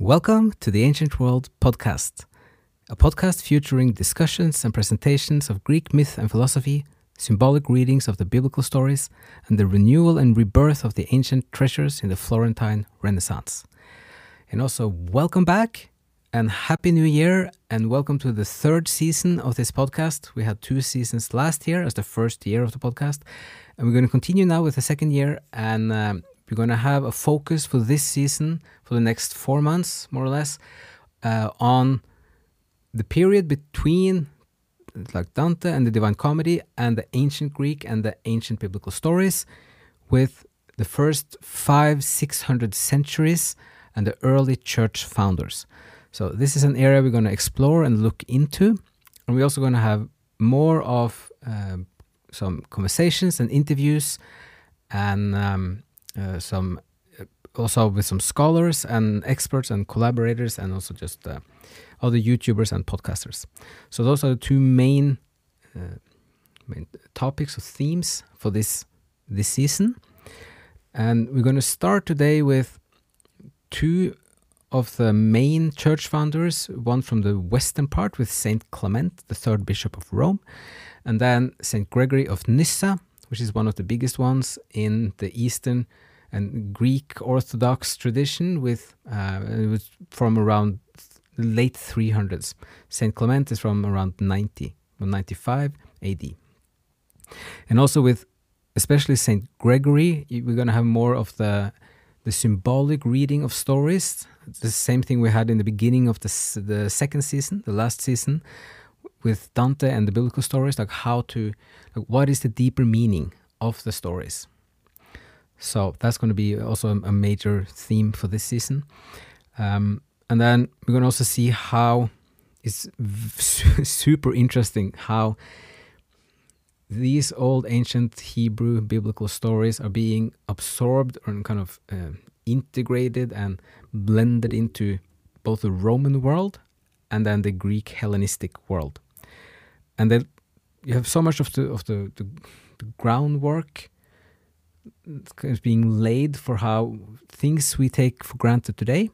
Welcome to the Ancient World podcast, a podcast featuring discussions and presentations of Greek myth and philosophy, symbolic readings of the biblical stories, and the renewal and rebirth of the ancient treasures in the Florentine Renaissance. And also, welcome back and Happy New Year, and welcome to the third season of this podcast. We had two seasons last year as the first year of the podcast, and we're going to continue now with the second year. And um, we're going to have a focus for this season, for the next four months, more or less, uh, on the period between like Dante and the Divine Comedy and the ancient Greek and the ancient biblical stories, with the first five, six hundred centuries and the early church founders. So this is an area we're going to explore and look into, and we're also going to have more of um, some conversations and interviews, and um, uh, some uh, also with some scholars and experts and collaborators, and also just uh, other YouTubers and podcasters. So those are the two main uh, main topics or themes for this this season, and we're going to start today with two of the main church founders, one from the western part with Saint Clement, the third bishop of Rome, and then Saint Gregory of Nyssa, which is one of the biggest ones in the eastern and Greek Orthodox tradition, with uh, it was from around late 300s. Saint Clement is from around 90, 95 AD, and also with especially Saint Gregory, we're going to have more of the the symbolic reading of stories. The same thing we had in the beginning of the the second season, the last season, with Dante and the biblical stories, like how to, like what is the deeper meaning of the stories. So that's going to be also a major theme for this season. Um, and then we're going to also see how it's super interesting how these old ancient Hebrew biblical stories are being absorbed and kind of uh, integrated and blended into both the Roman world and then the Greek Hellenistic world. And then you have so much of the of the, the, the groundwork is being laid for how things we take for granted today.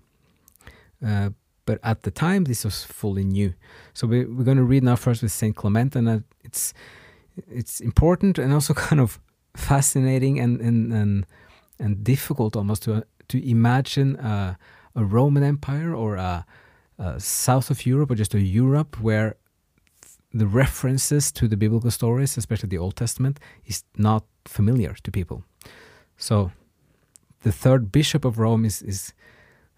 Uh, but at the time, this was fully new. So we, we're going to read now first with Saint Clement, and uh, it's it's important and also kind of fascinating and and and, and difficult almost to uh, to imagine a, a Roman Empire or a, a, south of Europe or just a Europe where the references to the biblical stories, especially the Old Testament, is not familiar to people. So the third bishop of Rome is is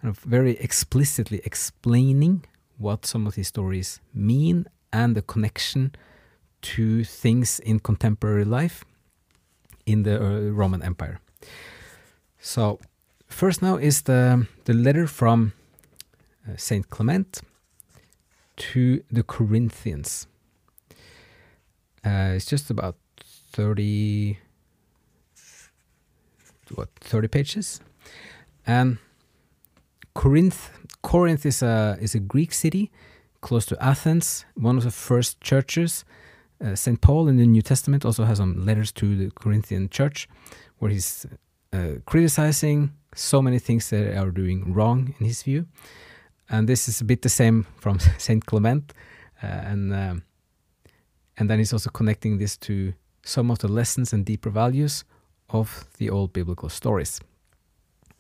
kind of very explicitly explaining what some of these stories mean and the connection to things in contemporary life in the uh, Roman Empire. So, first now is the, the letter from uh, Saint Clement to the Corinthians. Uh, it's just about 30 what 30 pages and Corinth Corinth is a is a Greek city close to Athens one of the first churches uh, St. Paul in the New Testament also has some letters to the Corinthian church where he's uh, criticizing so many things that they are doing wrong in his view. And this is a bit the same from St. Clement. Uh, and, um, and then he's also connecting this to some of the lessons and deeper values of the old biblical stories.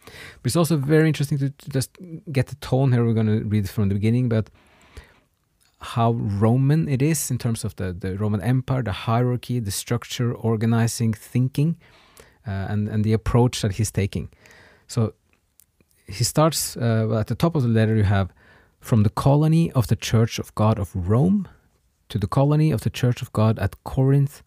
But it's also very interesting to, to just get the tone here. We're going to read from the beginning, but how Roman it is in terms of the, the Roman Empire, the hierarchy, the structure, organizing, thinking, uh, and, and the approach that he's taking. So he starts uh, at the top of the letter, you have from the colony of the Church of God of Rome to the colony of the Church of God at Corinth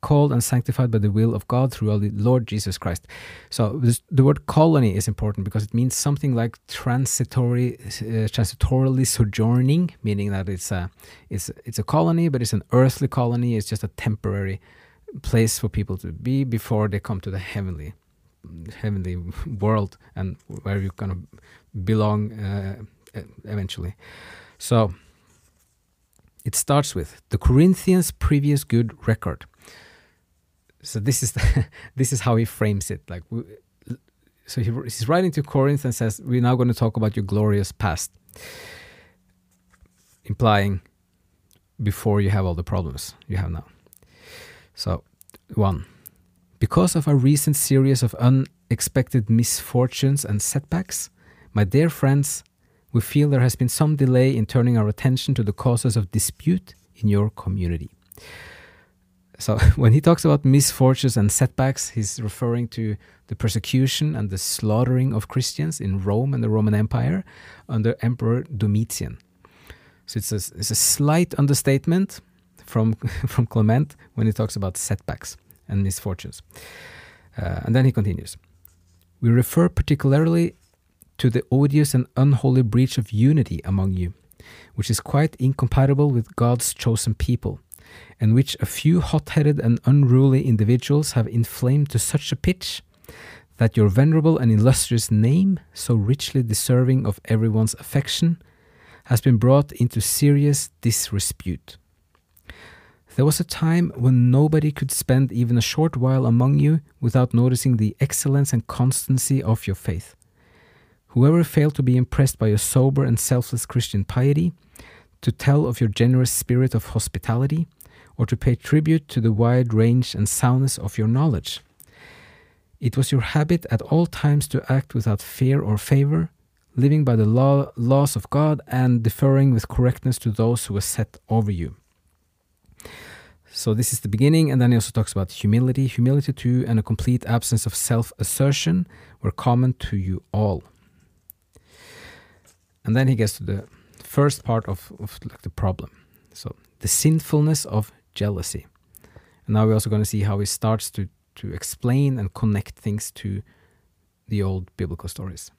called and sanctified by the will of God through our Lord Jesus Christ. So this, the word colony is important because it means something like transitory, uh, transitorily sojourning, meaning that it's a it's it's a colony, but it's an earthly colony. It's just a temporary place for people to be before they come to the heavenly heavenly world and where you're gonna belong uh, eventually. So it starts with the Corinthians' previous good record. So this is the, this is how he frames it. Like, so he, he's writing to Corinth and says, "We're now going to talk about your glorious past," implying before you have all the problems you have now. So, one, because of a recent series of unexpected misfortunes and setbacks, my dear friends, we feel there has been some delay in turning our attention to the causes of dispute in your community. So, when he talks about misfortunes and setbacks, he's referring to the persecution and the slaughtering of Christians in Rome and the Roman Empire under Emperor Domitian. So, it's a, it's a slight understatement from, from Clement when he talks about setbacks and misfortunes. Uh, and then he continues We refer particularly to the odious and unholy breach of unity among you, which is quite incompatible with God's chosen people, and which a few hot headed and unruly individuals have inflamed to such a pitch that your venerable and illustrious name, so richly deserving of everyone's affection, has been brought into serious disrepute. There was a time when nobody could spend even a short while among you without noticing the excellence and constancy of your faith. Whoever failed to be impressed by your sober and selfless Christian piety, to tell of your generous spirit of hospitality, or to pay tribute to the wide range and soundness of your knowledge. It was your habit at all times to act without fear or favor, living by the law, laws of God and deferring with correctness to those who were set over you. So, this is the beginning, and then he also talks about humility. Humility, too, and a complete absence of self assertion were common to you all. And then he gets to the first part of, of like the problem. So the sinfulness of jealousy. And now we're also going to see how he starts to, to explain and connect things to the old biblical stories.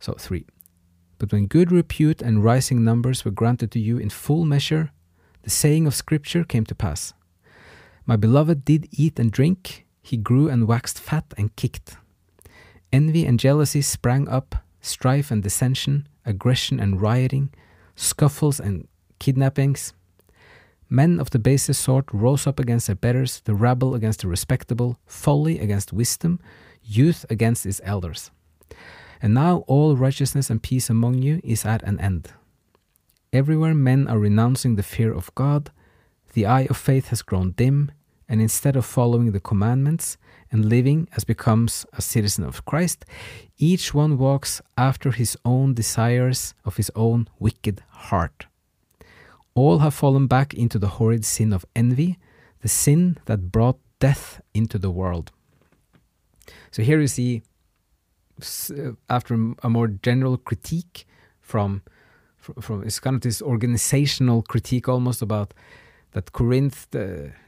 So, three. But when good repute and rising numbers were granted to you in full measure, the saying of Scripture came to pass My beloved did eat and drink, he grew and waxed fat and kicked. Envy and jealousy sprang up, strife and dissension, aggression and rioting, scuffles and kidnappings. Men of the basest sort rose up against their betters, the rabble against the respectable, folly against wisdom, youth against its elders. And now all righteousness and peace among you is at an end. Everywhere men are renouncing the fear of God, the eye of faith has grown dim, and instead of following the commandments and living as becomes a citizen of Christ, each one walks after his own desires of his own wicked heart. All have fallen back into the horrid sin of envy, the sin that brought death into the world. So here you see, uh, after a more general critique from, from it's kind of this organizational critique almost about that Corinth,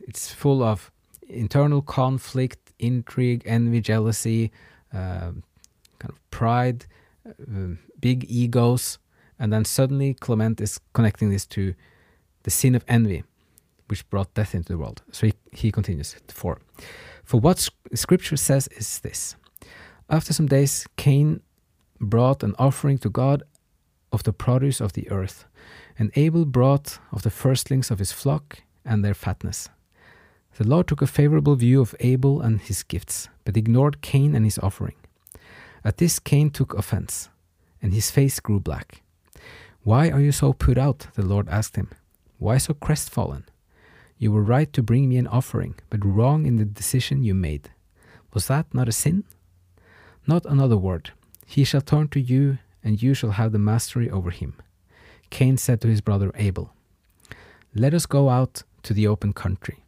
it's full of internal conflict, intrigue, envy, jealousy, uh, kind of pride, uh, big egos, and then suddenly Clement is connecting this to the sin of envy, which brought death into the world. So he, he continues, 4. For what scripture says is this After some days, Cain brought an offering to God of the produce of the earth, and Abel brought of the firstlings of his flock and their fatness. The Lord took a favorable view of Abel and his gifts, but ignored Cain and his offering. At this, Cain took offense, and his face grew black. Why are you so put out? The Lord asked him. Why so crestfallen? You were right to bring me an offering, but wrong in the decision you made. Was that not a sin? Not another word. He shall turn to you, and you shall have the mastery over him. Cain said to his brother Abel, Let us go out to the open country.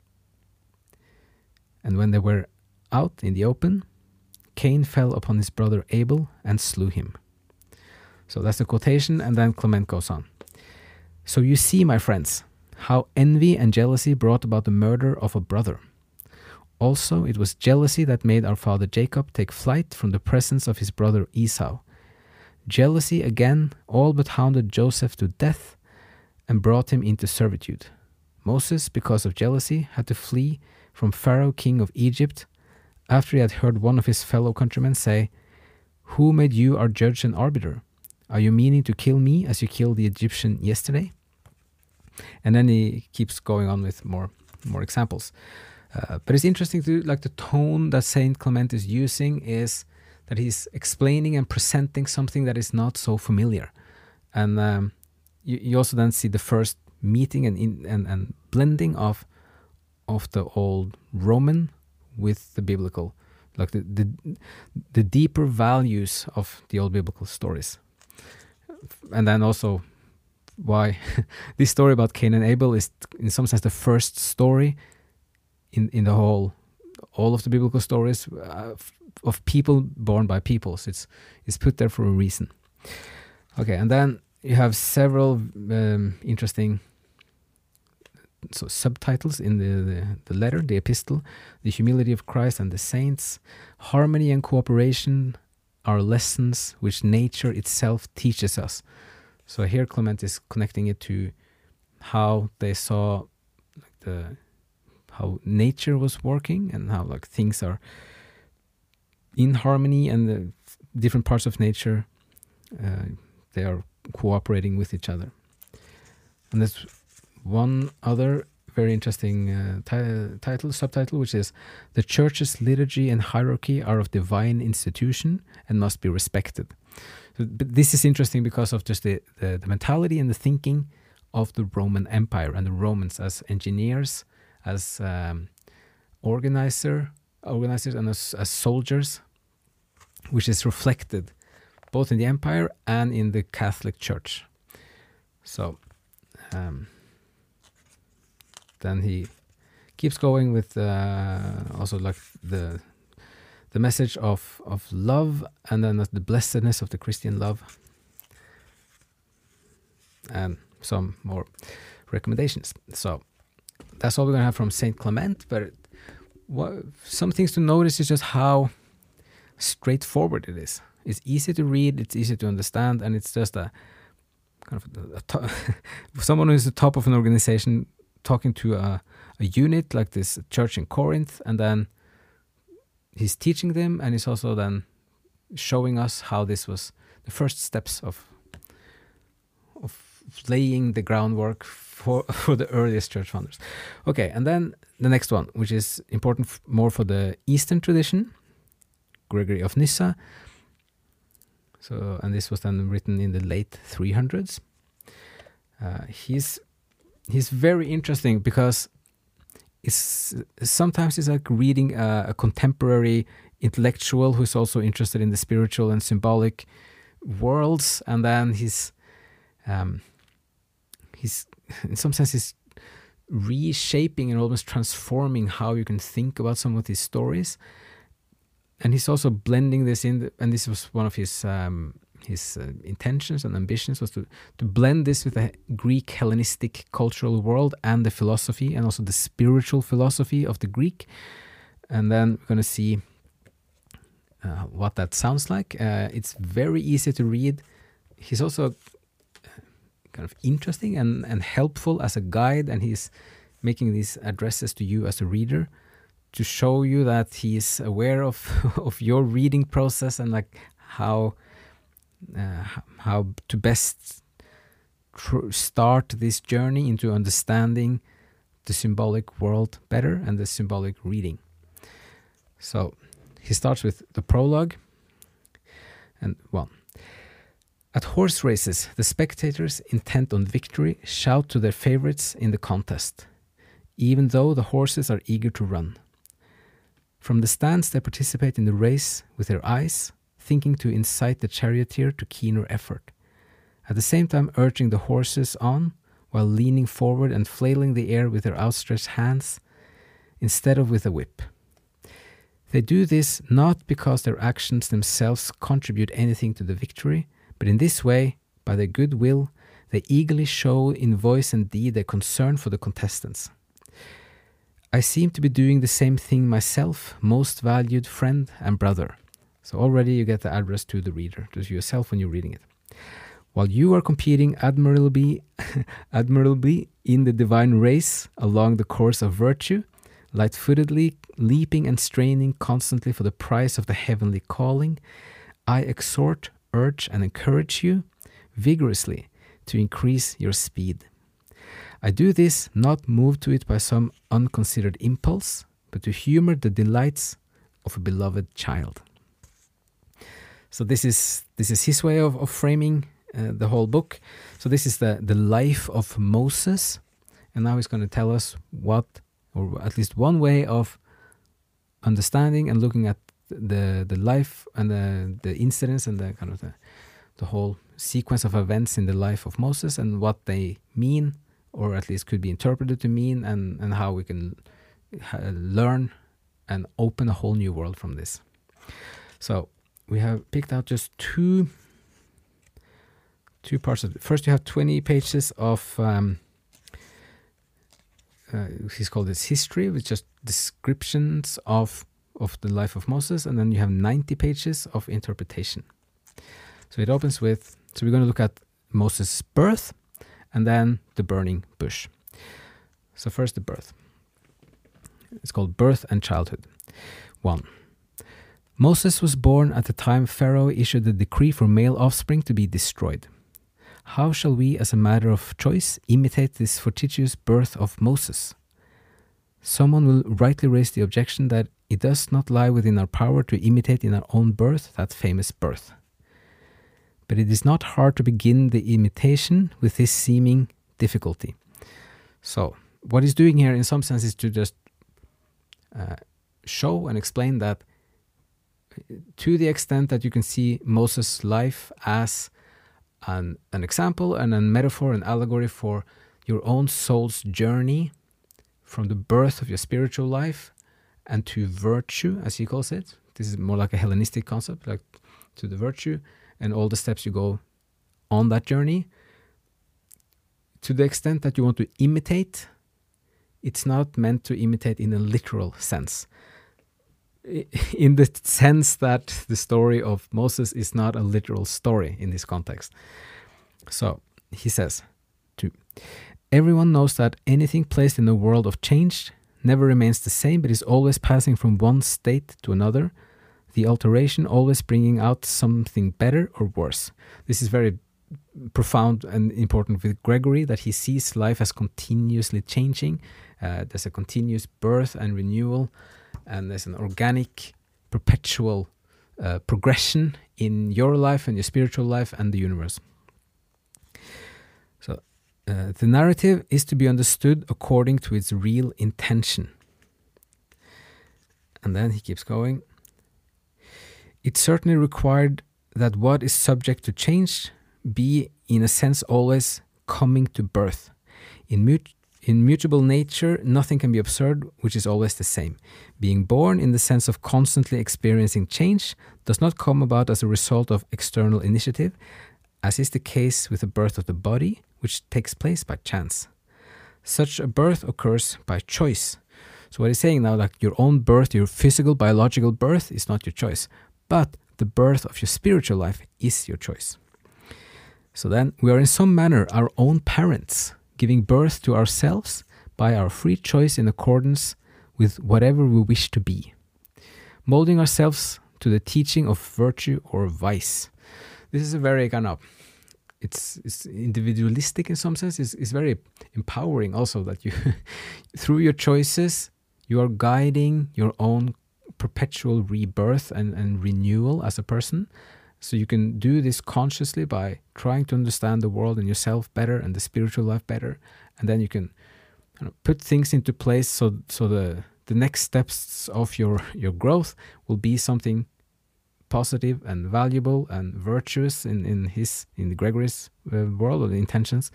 And when they were out in the open, Cain fell upon his brother Abel and slew him. So that's the quotation, and then Clement goes on. So you see, my friends, how envy and jealousy brought about the murder of a brother. Also, it was jealousy that made our father Jacob take flight from the presence of his brother Esau. Jealousy again all but hounded Joseph to death and brought him into servitude. Moses, because of jealousy, had to flee from Pharaoh, king of Egypt, after he had heard one of his fellow countrymen say, Who made you our judge and arbiter? Are you meaning to kill me as you killed the Egyptian yesterday? And then he keeps going on with more more examples. Uh, but it's interesting to like the tone that Saint Clement is using is that he's explaining and presenting something that is not so familiar, and um, you, you, also then see the first meeting and, in, and and blending of of the old Roman with the biblical, like the the, the deeper values of the old biblical stories, and then also why this story about Cain and Abel is in some sense the first story in in the whole all of the biblical stories uh, of people born by peoples. It's it's put there for a reason. Okay, and then you have several um, interesting so subtitles in the, the, the letter, the epistle, the humility of Christ and the saints, harmony and cooperation are lessons which nature itself teaches us. So here Clement is connecting it to how they saw like the how nature was working and how like things are in harmony and the different parts of nature uh, they are cooperating with each other. And there's one other very interesting uh, title subtitle which is the church's liturgy and hierarchy are of divine institution and must be respected but this is interesting because of just the, the, the, mentality and the thinking of the Roman Empire and the Romans as engineers, as um, organizer, organizers, and as, as soldiers, which is reflected both in the empire and in the Catholic Church. So um, then he keeps going with uh, also like the the message of, of love and then the blessedness of the Christian love and some more recommendations. So that's all we're to have from Saint Clement. But what, some things to notice is just how straightforward it is. It's easy to read, it's easy to understand, and it's just a kind of a, a someone who's the top of an organization talking to a, a unit like this church in Corinth, and then he's teaching them and he's also then showing us how this was the first steps of of laying the groundwork for for the earliest church founders. Okay, and then the next one, which is important more for the Eastern tradition, Gregory of Nyssa. So, and this was then written in the late 300s. Uh, he's he's very interesting because is sometimes it's like reading a, a, contemporary intellectual who's also interested in the spiritual and symbolic worlds, and then he's um, he's in some sense he's reshaping and almost transforming how you can think about some of these stories, and he's also blending this in. And this was one of his um, his uh, intentions and ambitions was to, to blend this with the Greek Hellenistic cultural world and the philosophy and also the spiritual philosophy of the Greek. And then we're going to see uh, what that sounds like. Uh, it's very easy to read. He's also uh, kind of interesting and, and helpful as a guide, and he's making these addresses to you as a reader to show you that he's aware of of your reading process and like how uh, how to best start this journey into understanding the symbolic world better and the symbolic reading. So he starts with the prologue. And well, at horse races, the spectators, intent on victory, shout to their favorites in the contest, even though the horses are eager to run. From the stands, they participate in the race with their eyes, thinking to incite the charioteer to keener effort, at the same time urging the horses on while leaning forward and flailing the air with their outstretched hands instead of with a whip. They do this not because their actions themselves contribute anything to the victory, but in this way, by their good will, they eagerly show in voice and deed their concern for the contestants. I seem to be doing the same thing myself, most valued friend and brother. So already you get the address to the reader, to yourself when you're reading it. While you are competing admirably, admirably in the divine race along the course of virtue, light footedly leaping and straining constantly for the prize of the heavenly calling, I exhort, urge, and encourage you vigorously to increase your speed. I do this not moved to it by some unconsidered impulse, but to humor the delights of a beloved child. So this is this is his way of, of framing uh, the whole book. So this is the the life of Moses, and now he's going to tell us what, or at least one way of understanding and looking at the the life and the the incidents and the kind of the the whole sequence of events in the life of Moses and what they mean, or at least could be interpreted to mean, and and how we can learn and open a whole new world from this. So we have picked out just two two parts of it. First, you have 20 pages of um, uh, he's called this history, with just descriptions of of the life of Moses, and then you have 90 pages of interpretation. So it opens with so we're going to look at Moses' birth, and then the burning bush. So first, the birth. It's called birth and childhood. One. Moses was born at the time Pharaoh issued the decree for male offspring to be destroyed. How shall we, as a matter of choice, imitate this fortuitous birth of Moses? Someone will rightly raise the objection that it does not lie within our power to imitate in our own birth that famous birth. But it is not hard to begin the imitation with this seeming difficulty. So, what he's doing here, in some sense, is to just uh, show and explain that to the extent that you can see Moses' life as an, an example and a metaphor, an allegory for your own soul's journey from the birth of your spiritual life and to virtue, as he calls it. This is more like a Hellenistic concept, like to the virtue and all the steps you go on that journey. To the extent that you want to imitate, it's not meant to imitate in a literal sense in the sense that the story of Moses is not a literal story in this context. So he says, two, everyone knows that anything placed in a world of change never remains the same, but is always passing from one state to another, the alteration always bringing out something better or worse. This is very profound and important with Gregory that he sees life as continuously changing. Uh, there's a continuous birth and renewal and there's an organic, perpetual uh, progression in your life and your spiritual life and the universe. So, uh, the narrative is to be understood according to its real intention. And then he keeps going. It certainly required that what is subject to change be, in a sense, always coming to birth. In mut- in mutable nature, nothing can be observed which is always the same. Being born, in the sense of constantly experiencing change, does not come about as a result of external initiative, as is the case with the birth of the body, which takes place by chance. Such a birth occurs by choice. So, what he's saying now, like your own birth, your physical, biological birth, is not your choice, but the birth of your spiritual life is your choice. So, then we are in some manner our own parents giving birth to ourselves by our free choice in accordance with whatever we wish to be, molding ourselves to the teaching of virtue or vice. This is a very kind of it's, it's individualistic in some sense. It's, it's very empowering also that you, through your choices, you are guiding your own perpetual rebirth and, and renewal as a person so you can do this consciously by trying to understand the world and yourself better and the spiritual life better, and then you can you know, put things into place so so the the next steps of your your growth will be something positive and valuable and virtuous in in his in Gregory's uh, world or the intentions,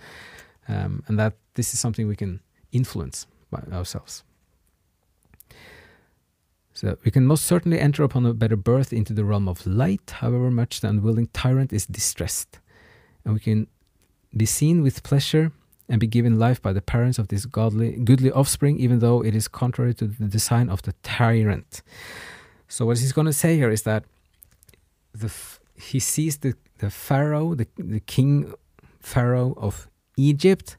um, and that this is something we can influence by ourselves. So we can most certainly enter upon a better birth into the realm of light, however much the unwilling tyrant is distressed. And we can be seen with pleasure and be given life by the parents of this godly, goodly offspring, even though it is contrary to the design of the tyrant. So, what he's going to say here is that the he sees the, the Pharaoh, the, the king Pharaoh of Egypt,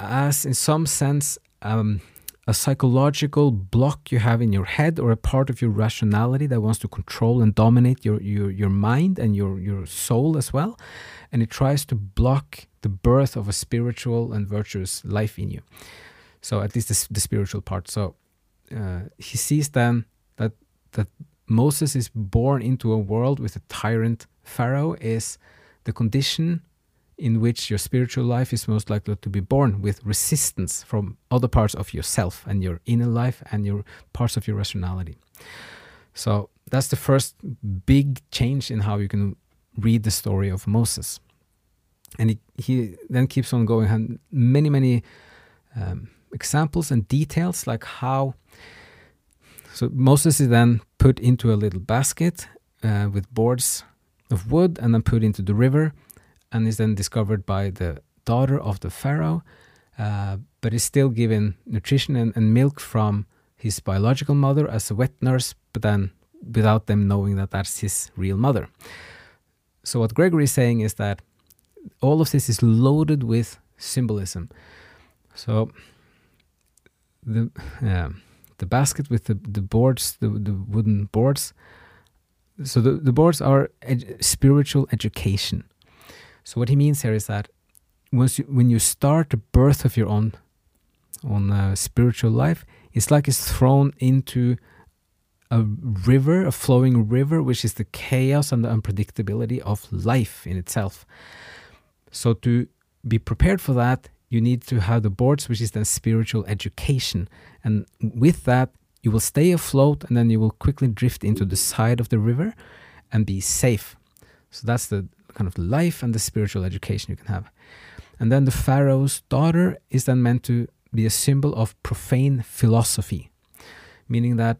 as in some sense um, a psychological block you have in your head or a part of your rationality that wants to control and dominate your, your, your mind and your, your soul as well. And it tries to block the birth of a spiritual and virtuous life in you. So, at least the, the spiritual part. So, uh, he sees then that, that Moses is born into a world with a tyrant Pharaoh, is the condition in which your spiritual life is most likely to be born with resistance from other parts of yourself and your inner life and your parts of your rationality. So that's the first big change in how you can read the story of Moses. And he, he then keeps on going, and many, many um, examples and details like how. So Moses is then put into a little basket uh, with boards of wood and then put into the river and is then discovered by the daughter of the pharaoh, uh, but is still given nutrition and, and, milk from his biological mother as a wet nurse, but then without them knowing that that's his real mother. So, what Gregory is saying is that all of this is loaded with symbolism. So, the uh, the basket with the, the boards, the, the wooden boards. So the, the boards are ed- spiritual education. So what he means here is that once you, when you start the birth of your own own uh, spiritual life, it's like it's thrown into a river, a flowing river, which is the chaos and the unpredictability of life in itself. So to be prepared for that, you need to have the boards, which is then spiritual education, and with that, you will stay afloat, and then you will quickly drift into the side of the river and be safe. So that's the kind of life and the spiritual education you can have. And then the Pharaoh's daughter is then meant to be a symbol of profane philosophy, meaning that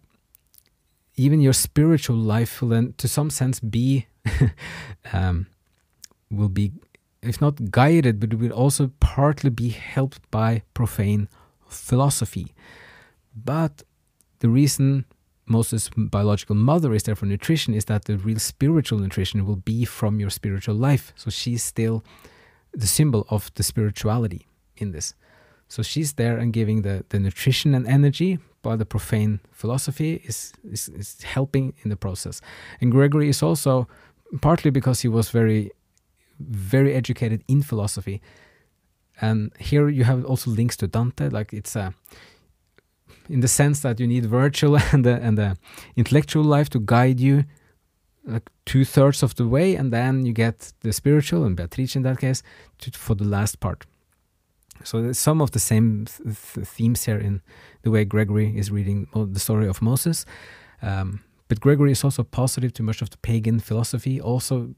even your spiritual life will then, to some sense, be um, will be, if not guided, but it will also partly be helped by profane philosophy. But the reason Moses' biological mother is there for nutrition is that the real spiritual nutrition will be from your spiritual life. So she's still the symbol of the spirituality in this. So she's there and giving the, the nutrition and energy, but the profane philosophy is, is, is helping in the process. And Gregory is also partly because he was very, very educated in philosophy. And here you have also links to Dante, like it's a in the sense that you need Virgil and the, and the intellectual life to guide you like two thirds of the way, and then you get the spiritual and Beatrice in that case to, for the last part. So there's some of the same th th themes here in the way Gregory is reading the story of Moses. Um, but Gregory is also positive to much of the pagan philosophy, also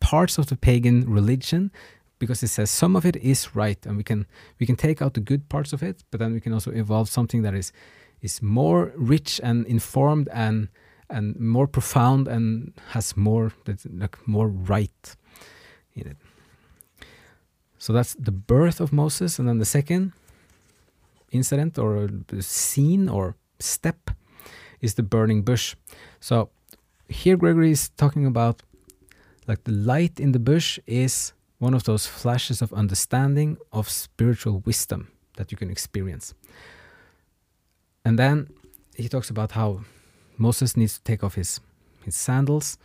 parts of the pagan religion, because it says some of it is right and we can we can take out the good parts of it but then we can also evolve something that is is more rich and informed and and more profound and has more like more right in it. So that's the birth of moses. And then the second incident or scene or step is the burning bush. So here gregory is talking about like the light in the bush is one of those flashes of understanding of spiritual wisdom that you can experience. And then he talks about how Moses needs to take off his his sandals,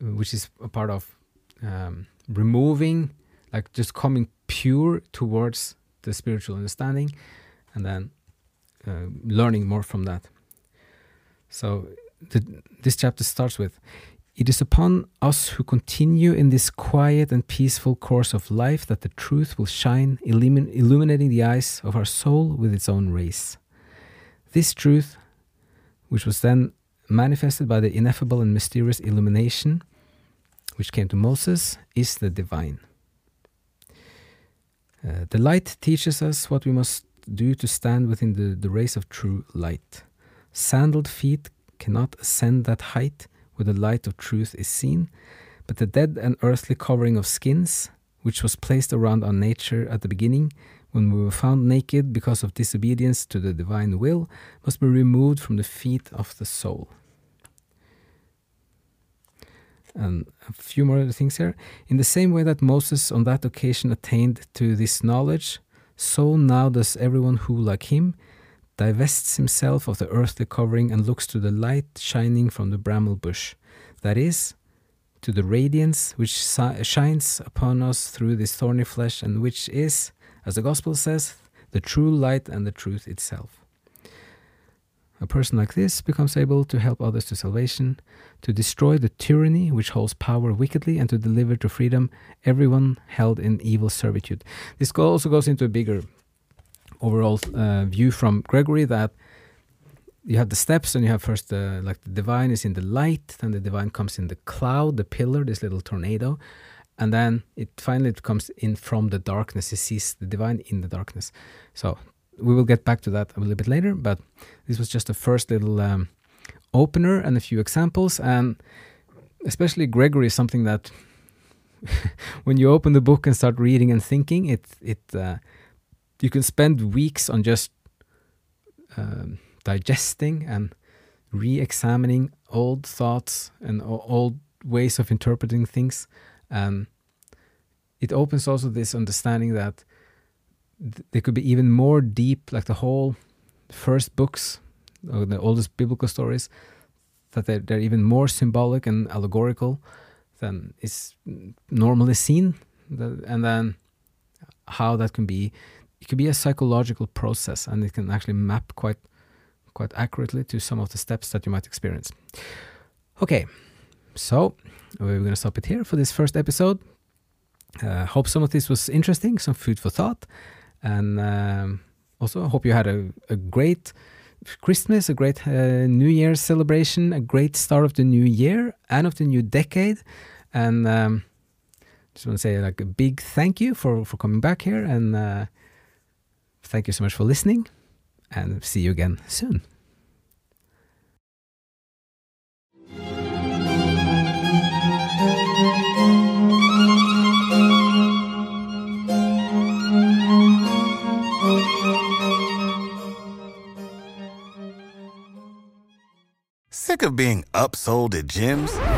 which is a part of um, removing, like just coming pure towards the spiritual understanding, and then uh, learning more from that. So the, this chapter starts with it is upon us who continue in this quiet and peaceful course of life that the truth will shine, illumin illuminating the eyes of our soul with its own rays. This truth, which was then manifested by the ineffable and mysterious illumination which came to Moses, is the divine. Uh, the light teaches us what we must do to stand within the, the rays of true light. Sandaled feet cannot ascend that height where the light of truth is seen, but the dead and earthly covering of skins, which was placed around our nature at the beginning, when we were found naked because of disobedience to the divine will, must be removed from the feet of the soul. And a few more things here. In the same way that Moses on that occasion attained to this knowledge, so now does everyone who, like him, divests himself of the earthly covering and looks to the light shining from the bramble bush. That is, to the radiance which shines upon us through this thorny flesh, and which is, as the Gospel says, the true light and the truth itself. A person like this becomes able to help others to salvation, to destroy the tyranny which holds power wickedly, and to deliver to freedom everyone held in evil servitude. This also goes into a bigger overall uh, view from Gregory that you have the steps and you have first the like the divine is in the light then the divine comes in the cloud the pillar this little tornado and then it finally it comes in from the darkness. He sees the divine in the darkness. So we will get back to that a little bit later but this was just the first little um, opener and a few examples. And especially gregory is something that when you open the book and start reading and thinking it it uh, you can spend weeks on just um, digesting and re-examining old thoughts and old ways of interpreting things. And it opens also this understanding that th- there could be even more deep like the whole first books or the oldest biblical stories that they're, they're even more symbolic and allegorical than is normally seen. And then how that can be it could be a psychological process and it can actually map quite quite accurately to some of the steps that you might experience. Okay, so we're going to stop it here for this first episode. Uh, hope some of this was interesting, some food for thought, and um, also I hope you had a, a great Christmas, a great uh, New Year's celebration, a great start of the new year and of the new decade, and um, just want to say like a big thank you for for coming back here and. Uh, Thank you so much for listening and see you again soon. Sick of being upsold at gyms?